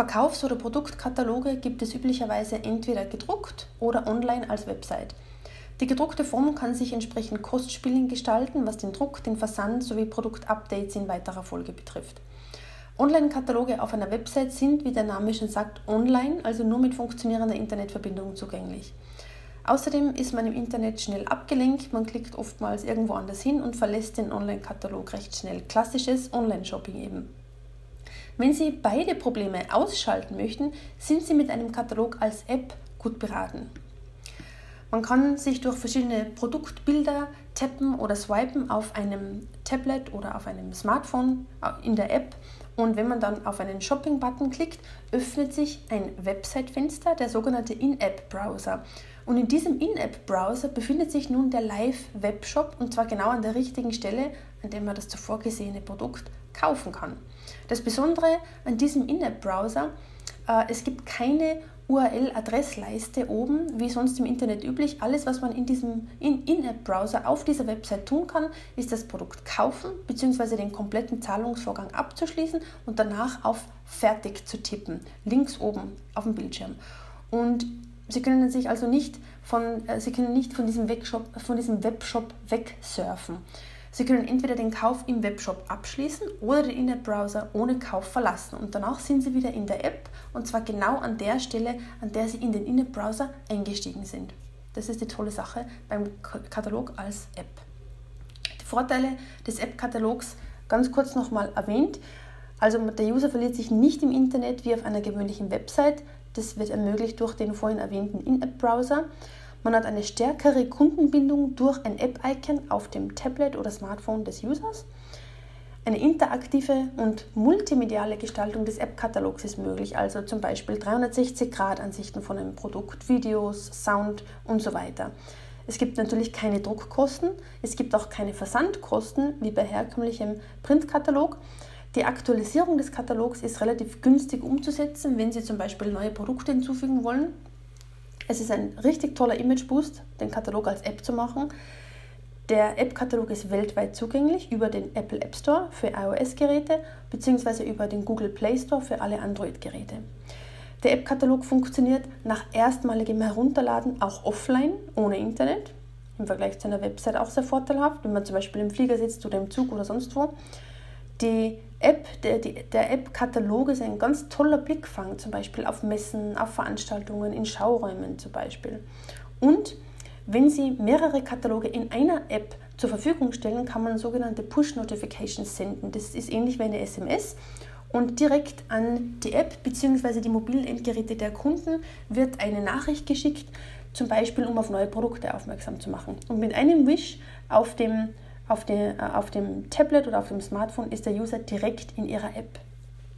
Verkaufs- oder Produktkataloge gibt es üblicherweise entweder gedruckt oder online als Website. Die gedruckte Form kann sich entsprechend kostspielig gestalten, was den Druck, den Versand sowie Produktupdates in weiterer Folge betrifft. Online-Kataloge auf einer Website sind, wie der Name schon sagt, online, also nur mit funktionierender Internetverbindung zugänglich. Außerdem ist man im Internet schnell abgelenkt, man klickt oftmals irgendwo anders hin und verlässt den Online-Katalog recht schnell. Klassisches Online-Shopping eben. Wenn Sie beide Probleme ausschalten möchten, sind Sie mit einem Katalog als App gut beraten. Man kann sich durch verschiedene Produktbilder tappen oder swipen auf einem Tablet oder auf einem Smartphone äh, in der App und wenn man dann auf einen Shopping-Button klickt, öffnet sich ein Website-Fenster, der sogenannte In-App-Browser. Und in diesem In-App-Browser befindet sich nun der Live-Webshop und zwar genau an der richtigen Stelle, an der man das zuvor gesehene Produkt kaufen kann. Das Besondere an diesem In-App-Browser, äh, es gibt keine URL-Adressleiste oben, wie sonst im Internet üblich. Alles, was man in diesem In-App-Browser auf dieser Website tun kann, ist das Produkt kaufen bzw. den kompletten Zahlungsvorgang abzuschließen und danach auf Fertig zu tippen, links oben auf dem Bildschirm. Und Sie können sich also nicht von, äh, Sie können nicht von diesem, Webshop, von diesem Webshop wegsurfen. Sie können entweder den Kauf im Webshop abschließen oder den Internetbrowser ohne Kauf verlassen und danach sind Sie wieder in der App und zwar genau an der Stelle, an der Sie in den Internetbrowser eingestiegen sind. Das ist die tolle Sache beim Katalog als App. Die Vorteile des App-Katalogs ganz kurz nochmal erwähnt. Also der User verliert sich nicht im Internet wie auf einer gewöhnlichen Website. Das wird ermöglicht durch den vorhin erwähnten In-App-Browser. Man hat eine stärkere Kundenbindung durch ein App-Icon auf dem Tablet oder Smartphone des Users. Eine interaktive und multimediale Gestaltung des App-Katalogs ist möglich, also zum Beispiel 360-Grad-Ansichten von einem Produkt, Videos, Sound und so weiter. Es gibt natürlich keine Druckkosten, es gibt auch keine Versandkosten wie bei herkömmlichem Printkatalog. Die Aktualisierung des Katalogs ist relativ günstig umzusetzen, wenn Sie zum Beispiel neue Produkte hinzufügen wollen. Es ist ein richtig toller Image-Boost, den Katalog als App zu machen. Der App-Katalog ist weltweit zugänglich über den Apple App Store für iOS-Geräte bzw. über den Google Play Store für alle Android-Geräte. Der App-Katalog funktioniert nach erstmaligem Herunterladen auch offline, ohne Internet. Im Vergleich zu einer Website auch sehr vorteilhaft, wenn man zum Beispiel im Flieger sitzt oder im Zug oder sonst wo. Die App, der, der App-Katalog ist ein ganz toller Blickfang, zum Beispiel auf Messen, auf Veranstaltungen, in Schauräumen zum Beispiel. Und wenn Sie mehrere Kataloge in einer App zur Verfügung stellen, kann man sogenannte Push-Notifications senden. Das ist ähnlich wie eine SMS. Und direkt an die App bzw. die mobilen Endgeräte der Kunden wird eine Nachricht geschickt, zum Beispiel um auf neue Produkte aufmerksam zu machen. Und mit einem Wish auf dem auf, den, äh, auf dem Tablet oder auf dem Smartphone ist der User direkt in Ihrer App.